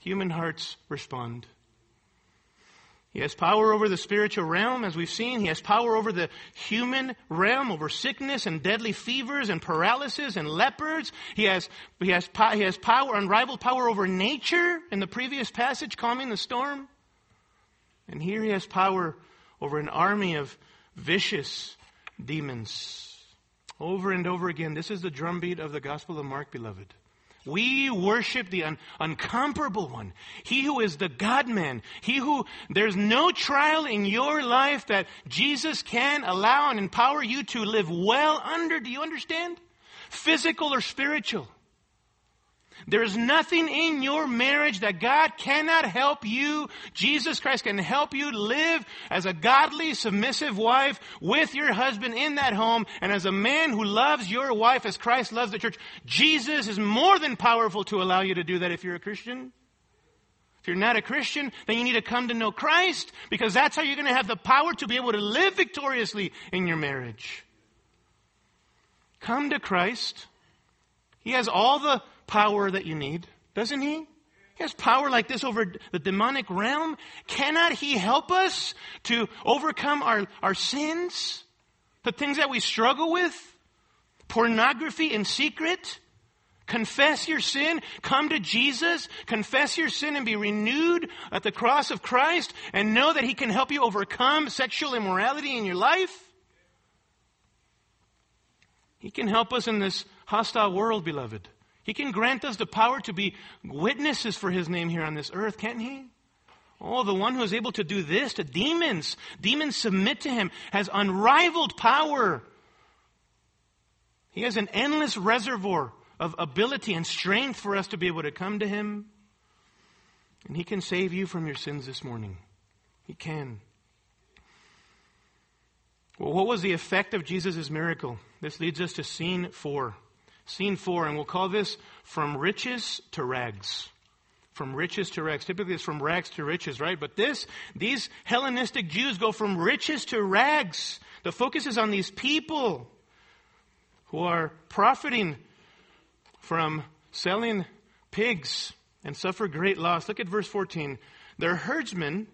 human hearts respond. He has power over the spiritual realm, as we've seen. He has power over the human realm, over sickness and deadly fevers and paralysis and leopards. He has, he has, he has power, unrivaled power over nature in the previous passage, calming the storm. And here he has power over an army of vicious demons. Over and over again, this is the drumbeat of the Gospel of Mark, beloved. We worship the un- uncomparable one. He who is the God man. He who, there's no trial in your life that Jesus can allow and empower you to live well under. Do you understand? Physical or spiritual. There is nothing in your marriage that God cannot help you. Jesus Christ can help you live as a godly, submissive wife with your husband in that home and as a man who loves your wife as Christ loves the church. Jesus is more than powerful to allow you to do that if you're a Christian. If you're not a Christian, then you need to come to know Christ because that's how you're going to have the power to be able to live victoriously in your marriage. Come to Christ. He has all the power that you need, doesn't he? He has power like this over the demonic realm. Cannot he help us to overcome our, our sins? The things that we struggle with? Pornography in secret? Confess your sin, come to Jesus, confess your sin and be renewed at the cross of Christ and know that He can help you overcome sexual immorality in your life. He can help us in this hostile world, beloved. He can grant us the power to be witnesses for His name here on this earth, can't He? Oh, the one who is able to do this to demons, demons submit to Him, has unrivaled power. He has an endless reservoir of ability and strength for us to be able to come to Him. And He can save you from your sins this morning. He can. Well, what was the effect of Jesus' miracle? This leads us to scene four. Scene four, and we'll call this From Riches to Rags. From riches to rags. Typically it's from rags to riches, right? But this, these Hellenistic Jews go from riches to rags. The focus is on these people who are profiting from selling pigs and suffer great loss. Look at verse 14. Their herdsmen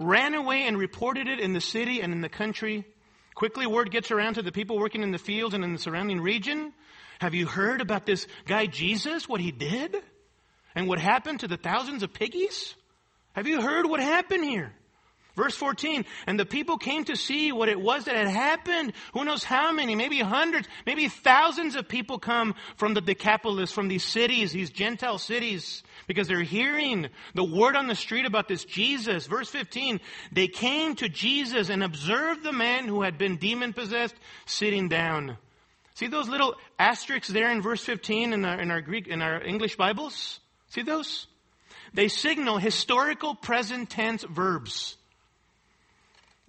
ran away and reported it in the city and in the country. Quickly, word gets around to the people working in the fields and in the surrounding region. Have you heard about this guy Jesus, what he did? And what happened to the thousands of piggies? Have you heard what happened here? Verse 14, and the people came to see what it was that had happened. Who knows how many, maybe hundreds, maybe thousands of people come from the Decapolis, from these cities, these Gentile cities, because they're hearing the word on the street about this Jesus. Verse 15, they came to Jesus and observed the man who had been demon possessed sitting down. See those little asterisks there in verse 15 in our, in our Greek, in our English Bibles? See those? They signal historical present tense verbs.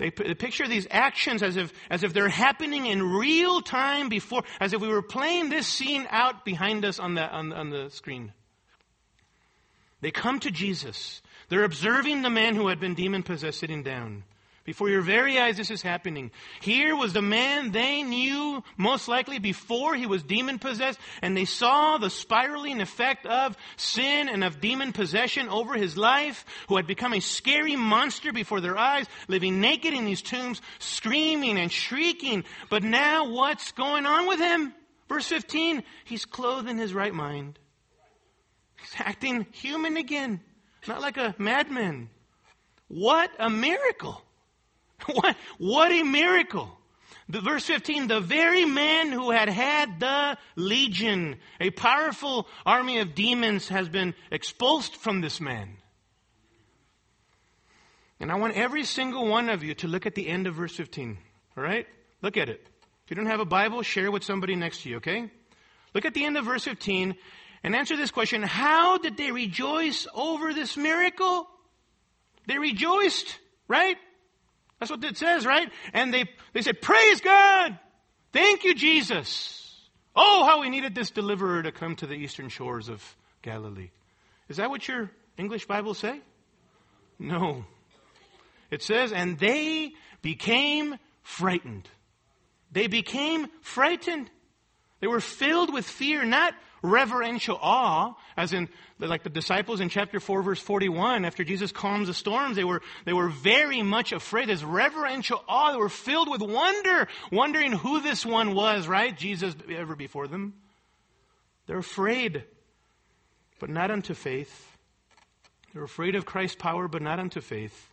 They, picture these actions as if, as if they're happening in real time before, as if we were playing this scene out behind us on the, on, on the screen. They come to Jesus. They're observing the man who had been demon possessed sitting down. Before your very eyes, this is happening. Here was the man they knew most likely before he was demon possessed, and they saw the spiraling effect of sin and of demon possession over his life, who had become a scary monster before their eyes, living naked in these tombs, screaming and shrieking. But now what's going on with him? Verse 15, he's clothed in his right mind. He's acting human again, not like a madman. What a miracle! (laughs) What, what a miracle. The verse 15, the very man who had had the legion, a powerful army of demons has been expulsed from this man. And I want every single one of you to look at the end of verse 15. All right? Look at it. If you don't have a Bible, share with somebody next to you, okay? Look at the end of verse 15 and answer this question. How did they rejoice over this miracle? They rejoiced, right? That's what it says, right? And they, they said, praise God! Thank you, Jesus! Oh, how we needed this deliverer to come to the eastern shores of Galilee. Is that what your English Bible say? No. It says, and they became frightened. They became frightened. They were filled with fear, not reverential awe, as in like the disciples in chapter 4 verse 41, after Jesus calms the storms, they were, they were very much afraid. There's reverential awe. They were filled with wonder, wondering who this one was, right? Jesus ever before them. They're afraid, but not unto faith. They're afraid of Christ's power, but not unto faith.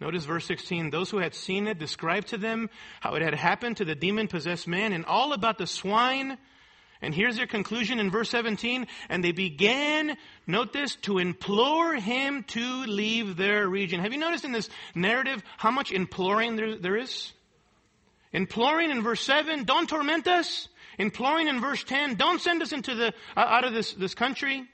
Notice verse 16. Those who had seen it described to them how it had happened to the demon possessed man and all about the swine and here's their conclusion in verse 17. And they began, note this, to implore him to leave their region. Have you noticed in this narrative how much imploring there, there is? Imploring in verse 7, don't torment us. Imploring in verse 10, don't send us into the, uh, out of this, this country.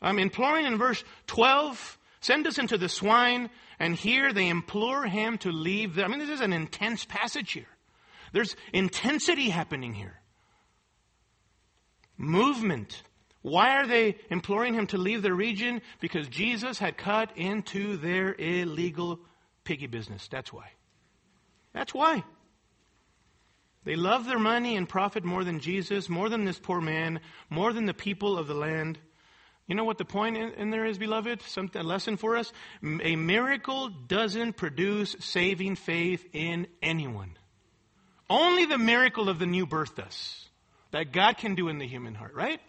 Um, imploring in verse 12, send us into the swine. And here they implore him to leave. I mean, this is an intense passage here. There's intensity happening here movement. Why are they imploring him to leave the region? Because Jesus had cut into their illegal piggy business. That's why. That's why. They love their money and profit more than Jesus, more than this poor man, more than the people of the land. You know what the point in, in there is, beloved? Some, a lesson for us? A miracle doesn't produce saving faith in anyone. Only the miracle of the new birth does that God can do in the human heart, right?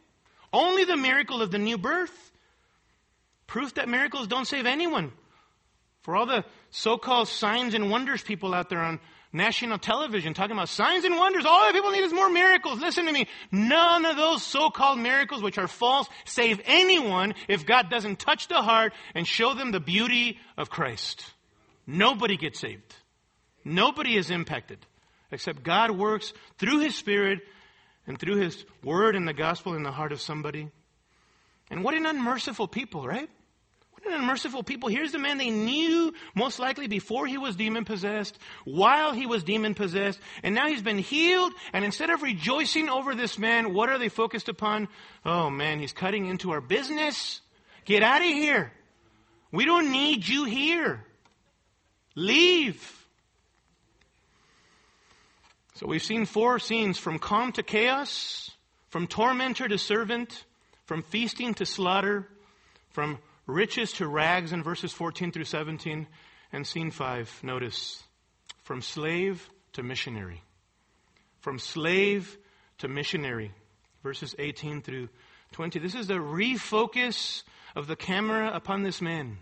Only the miracle of the new birth. Proof that miracles don't save anyone. For all the so-called signs and wonders people out there on national television talking about signs and wonders, all that people need is more miracles. Listen to me. None of those so-called miracles, which are false, save anyone if God doesn't touch the heart and show them the beauty of Christ. Nobody gets saved. Nobody is impacted except God works through His Spirit and through his word and the gospel in the heart of somebody. And what an unmerciful people, right? What an unmerciful people. Here's the man they knew most likely before he was demon possessed, while he was demon possessed, and now he's been healed. And instead of rejoicing over this man, what are they focused upon? Oh man, he's cutting into our business. Get out of here. We don't need you here. Leave. So we've seen four scenes from calm to chaos, from tormentor to servant, from feasting to slaughter, from riches to rags in verses 14 through 17. And scene five, notice, from slave to missionary. From slave to missionary, verses 18 through 20. This is the refocus of the camera upon this man.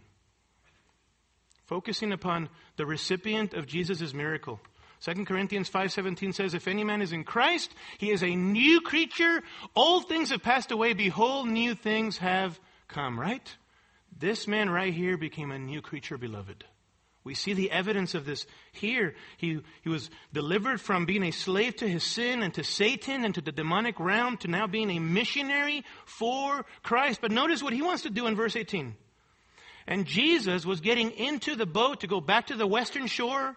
Focusing upon the recipient of Jesus' miracle. 2 Corinthians 5:17 says if any man is in Christ he is a new creature old things have passed away behold new things have come right this man right here became a new creature beloved we see the evidence of this here. He, he was delivered from being a slave to his sin and to Satan and to the demonic realm to now being a missionary for Christ. But notice what he wants to do in verse 18. And Jesus was getting into the boat to go back to the western shore.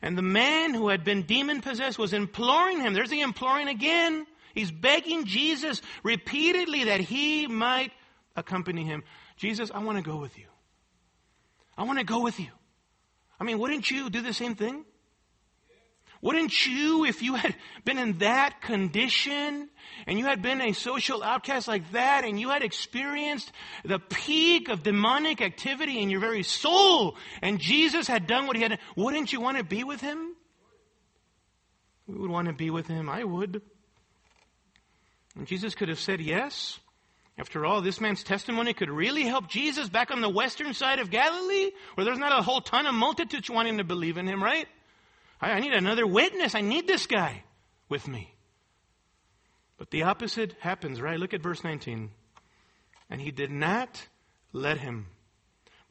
And the man who had been demon possessed was imploring him. There's the imploring again. He's begging Jesus repeatedly that he might accompany him. Jesus, I want to go with you. I want to go with you. I mean, wouldn't you do the same thing? Wouldn't you, if you had been in that condition and you had been a social outcast like that and you had experienced the peak of demonic activity in your very soul and Jesus had done what he had, wouldn't you want to be with him? We would want to be with him. I would. And Jesus could have said yes. After all, this man's testimony could really help Jesus back on the western side of Galilee, where there's not a whole ton of multitudes wanting to believe in him, right? I, I need another witness. I need this guy with me. But the opposite happens, right? Look at verse 19. And he did not let him.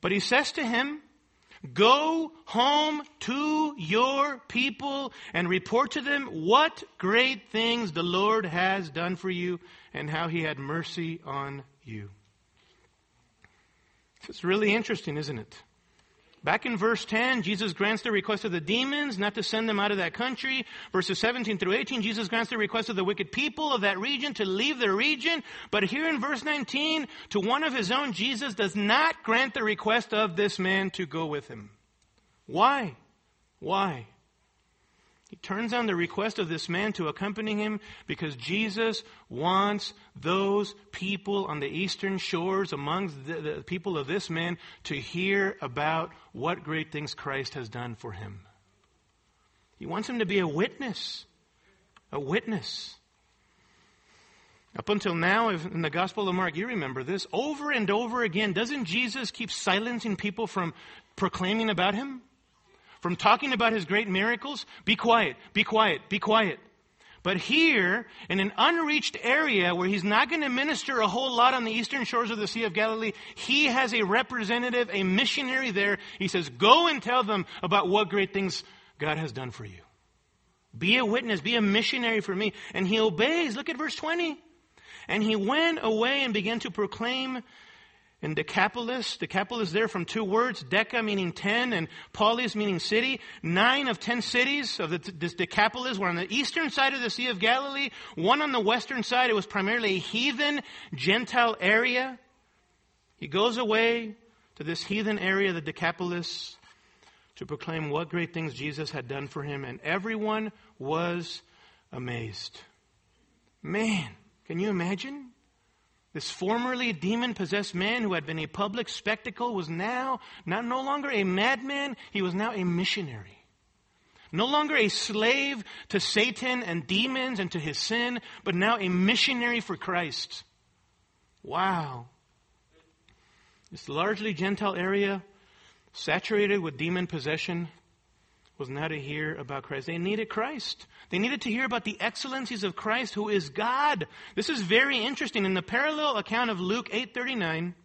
But he says to him, Go home to your people and report to them what great things the Lord has done for you and how he had mercy on you. It's really interesting, isn't it? Back in verse 10, Jesus grants the request of the demons not to send them out of that country. Verses 17 through 18, Jesus grants the request of the wicked people of that region to leave their region. But here in verse 19, to one of his own, Jesus does not grant the request of this man to go with him. Why? Why? He turns down the request of this man to accompany him because Jesus wants those people on the eastern shores, among the, the, people of this man, to hear about what great things Christ has done for him. He wants him to be a witness. A witness. Up until now, in the Gospel of Mark, you remember this, over and over again, doesn't Jesus keep silencing people from proclaiming about him? From talking about his great miracles, be quiet, be quiet, be quiet. But here, in an unreached area where he's not going to minister a whole lot on the eastern shores of the Sea of Galilee, he has a representative, a missionary there. He says, Go and tell them about what great things God has done for you. Be a witness, be a missionary for me. And he obeys. Look at verse 20. And he went away and began to proclaim in Decapolis, Decapolis there from two words, Deca meaning ten and Polis meaning city. Nine of ten cities of the, this Decapolis were on the eastern side of the Sea of Galilee. One on the western side. It was primarily a heathen, Gentile area. He goes away to this heathen area, the Decapolis, to proclaim what great things Jesus had done for him, and everyone was amazed. Man, can you imagine? This formerly demon possessed man who had been a public spectacle was now not no longer a madman, he was now a missionary. No longer a slave to Satan and demons and to his sin, but now a missionary for Christ. Wow. This largely Gentile area, saturated with demon possession, was now to hear about Christ. They needed Christ. They needed to hear about the excellencies of Christ who is God. This is very interesting. In the parallel account of Luke 8:39,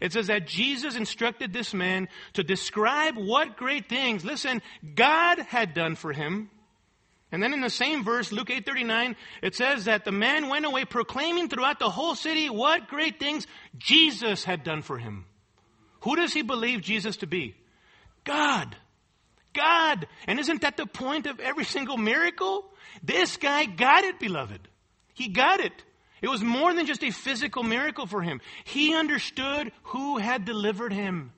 it says that Jesus instructed this man to describe what great things, listen, God had done for him. And then in the same verse, Luke 8:39, it says that the man went away proclaiming throughout the whole city what great things Jesus had done for him. Who does he believe Jesus to be? God. God. And isn't that the point of every single miracle? This guy got it, beloved. He got it. It was more than just a physical miracle for him. He understood who had delivered him.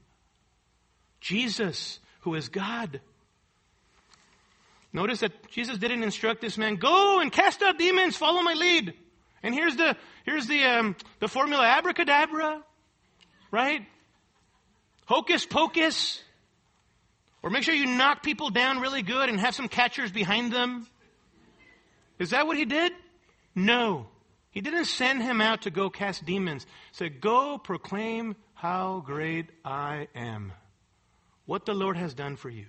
Jesus, who is God. Notice that Jesus didn't instruct this man, go and cast out demons, follow my lead. And here's the, here's the, um, the formula abracadabra, right? Hocus pocus. Or make sure you knock people down really good and have some catchers behind them. Is that what he did? No. He didn't send him out to go cast demons. He said, Go proclaim how great I am. What the Lord has done for you.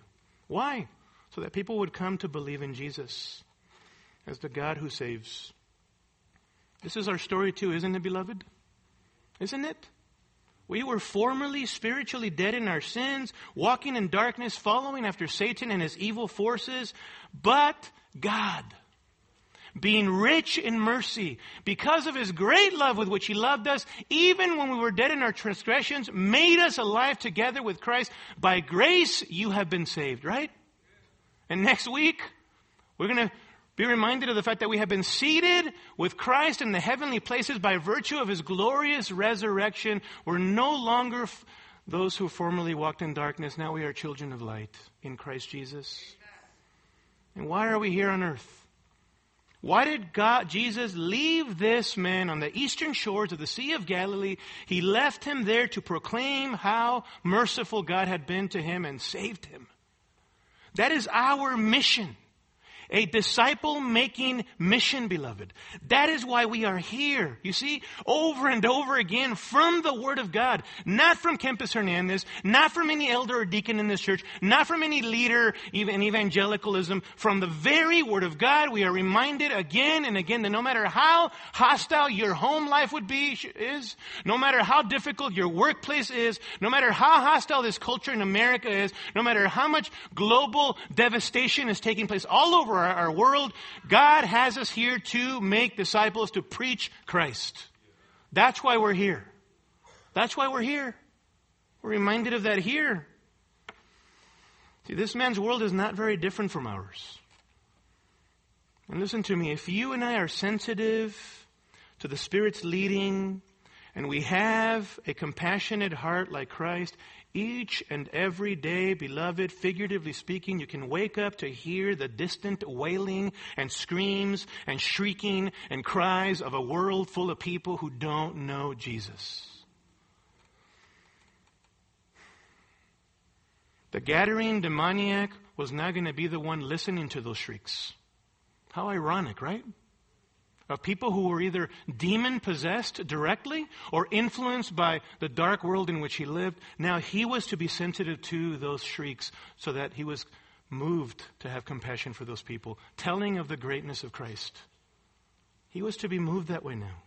Why? So that people would come to believe in Jesus as the God who saves. This is our story too, isn't it, beloved? Isn't it? We were formerly spiritually dead in our sins, walking in darkness, following after Satan and his evil forces, but God, being rich in mercy, because of his great love with which he loved us, even when we were dead in our transgressions, made us alive together with Christ. By grace you have been saved, right? And next week, we're going to be reminded of the fact that we have been seated with Christ in the heavenly places by virtue of his glorious resurrection. We're no longer f- those who formerly walked in darkness. Now we are children of light in Christ Jesus. And why are we here on earth? Why did God, Jesus leave this man on the eastern shores of the Sea of Galilee? He left him there to proclaim how merciful God had been to him and saved him. That is our mission. A disciple making mission, beloved. That is why we are here. You see, over and over again from the Word of God. Not from Kempis Hernandez, not from any elder or deacon in this church, not from any leader in evangelicalism. From the very Word of God, we are reminded again and again that no matter how hostile your home life would be, is, no matter how difficult your workplace is, no matter how hostile this culture in America is, no matter how much global devastation is taking place all over our, world, God has us here to make disciples, to preach Christ. That's why we're here. That's why we're here. We're reminded of that here. See, this man's world is not very different from ours. And listen to me, if you and I are sensitive to the Spirit's leading, and we have a compassionate heart like Christ, each and every day, beloved, figuratively speaking, you can wake up to hear the distant wailing and screams and shrieking and cries of a world full of people who don't know Jesus. The Gadarene demoniac was not going to be the one listening to those shrieks. How ironic, right? Of people who were either demon possessed directly or influenced by the dark world in which he lived. Now he was to be sensitive to those shrieks so that he was moved to have compassion for those people, telling of the greatness of Christ. He was to be moved that way now.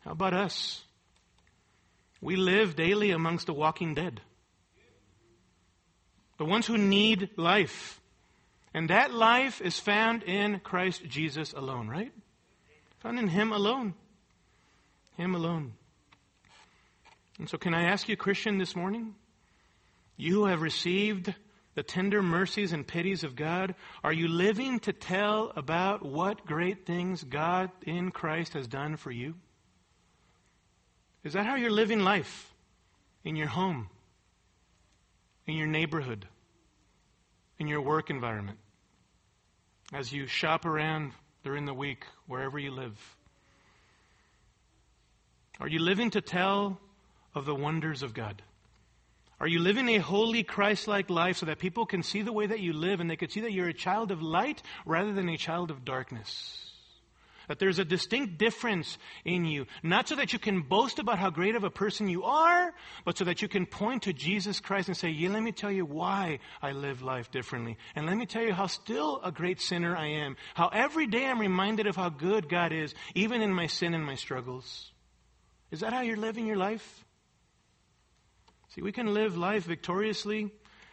How about us? We live daily amongst the walking dead. The ones who need life. And that life is found in Christ Jesus alone, right? Found in Him alone. Him alone. And so, can I ask you, Christian, this morning? You have received the tender mercies and pities of God. Are you living to tell about what great things God in Christ has done for you? Is that how you're living life? In your home? In your neighborhood? In your work environment? As you shop around during the week, wherever you live? Are you living to tell of the wonders of God? Are you living a holy, Christ like life so that people can see the way that you live and they can see that you're a child of light rather than a child of darkness? That there's a distinct difference in you. Not so that you can boast about how great of a person you are, but so that you can point to Jesus Christ and say, yeah, let me tell you why I live life differently. And let me tell you how still a great sinner I am. How every day I'm reminded of how good God is, even in my sin and my struggles. Is that how you're living your life? See, we can live life victoriously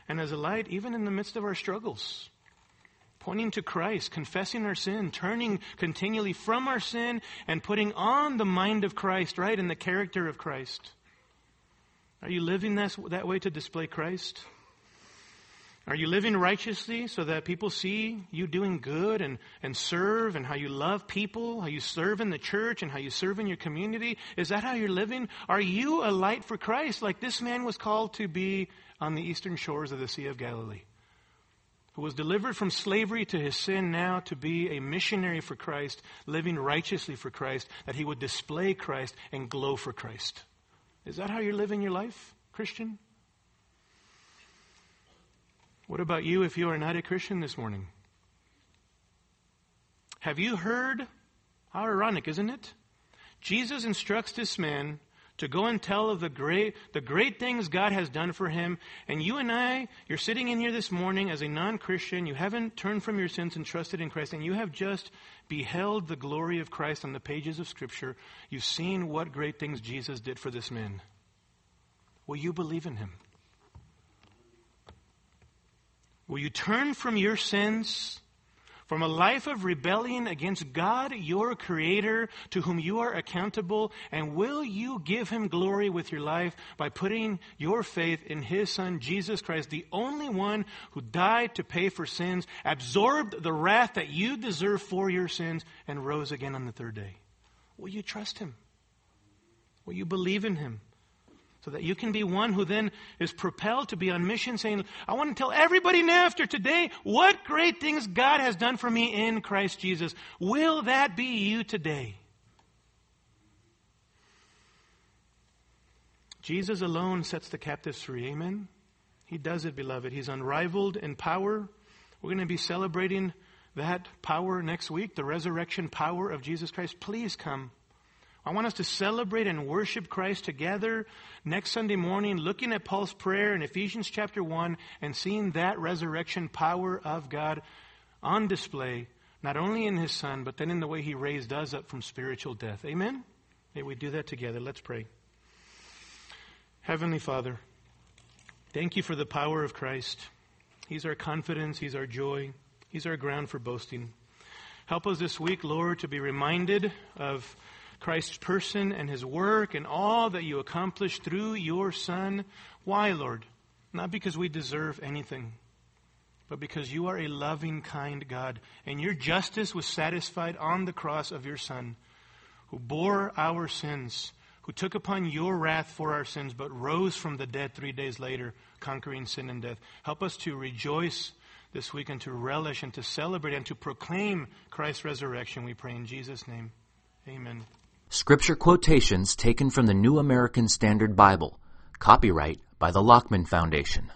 and as a light even in the midst of our struggles pointing to Christ, confessing our sin, turning continually from our sin, and putting on the mind of Christ, right, and the character of Christ. Are you living that, that way to display Christ? Are you living righteously so that people see you doing good and, and serve and how you love people, how you serve in the church and how you serve in your community? Is that how you're living? Are you a light for Christ like this man was called to be on the eastern shores of the Sea of Galilee? Who was delivered from slavery to his sin now to be a missionary for Christ, living righteously for Christ, that he would display Christ and glow for Christ. Is that how you're living your life, Christian? What about you if you are not a Christian this morning? Have you heard How ironic, isn't it? Jesus instructs this man to go and tell of the great, the great things God has done for him. And you and I, you're sitting in here this morning as a non-Christian. You haven't turned from your sins and trusted in Christ, and you have just beheld the glory of Christ on the pages of Scripture. You've seen what great things Jesus did for this man. Will you believe in him? Will you turn from your sins from a life of rebellion against God, your Creator, to whom you are accountable? And will you give Him glory with your life by putting your faith in His Son, Jesus Christ, the only one who died to pay for sins, absorbed the wrath that you deserve for your sins, and rose again on the third day? Will you trust Him? Will you believe in Him? So that you can be one who then is propelled to be on mission saying, I want to tell everybody now after today what great things God has done for me in Christ Jesus. Will that be you today? Jesus alone sets the captives free. Amen? He does it, beloved. He's unrivaled in power. We're going to be celebrating that power next week, the resurrection power of Jesus Christ. Please come. I want us to celebrate and worship Christ together next Sunday morning, looking at Paul's prayer in Ephesians chapter 1 and seeing that resurrection power of God on display, not only in his Son, but then in the way he raised us up from spiritual death. Amen? May we do that together. Let's pray. Heavenly Father, thank you for the power of Christ. He's our confidence, He's our joy, He's our ground for boasting. Help us this week, Lord, to be reminded of Christ's person and his work and all that you accomplished through your Son. Why, Lord? Not because we deserve anything, but because you are a loving, kind God, and your justice was satisfied on the cross of your Son, who bore our sins, who took upon your wrath for our sins, but rose from the dead three days later, conquering sin and death. Help us to rejoice this week and to relish and to celebrate and to proclaim Christ's resurrection, we pray in Jesus' name. Amen. Scripture quotations taken from the New American Standard Bible. Copyright by the Lockman Foundation.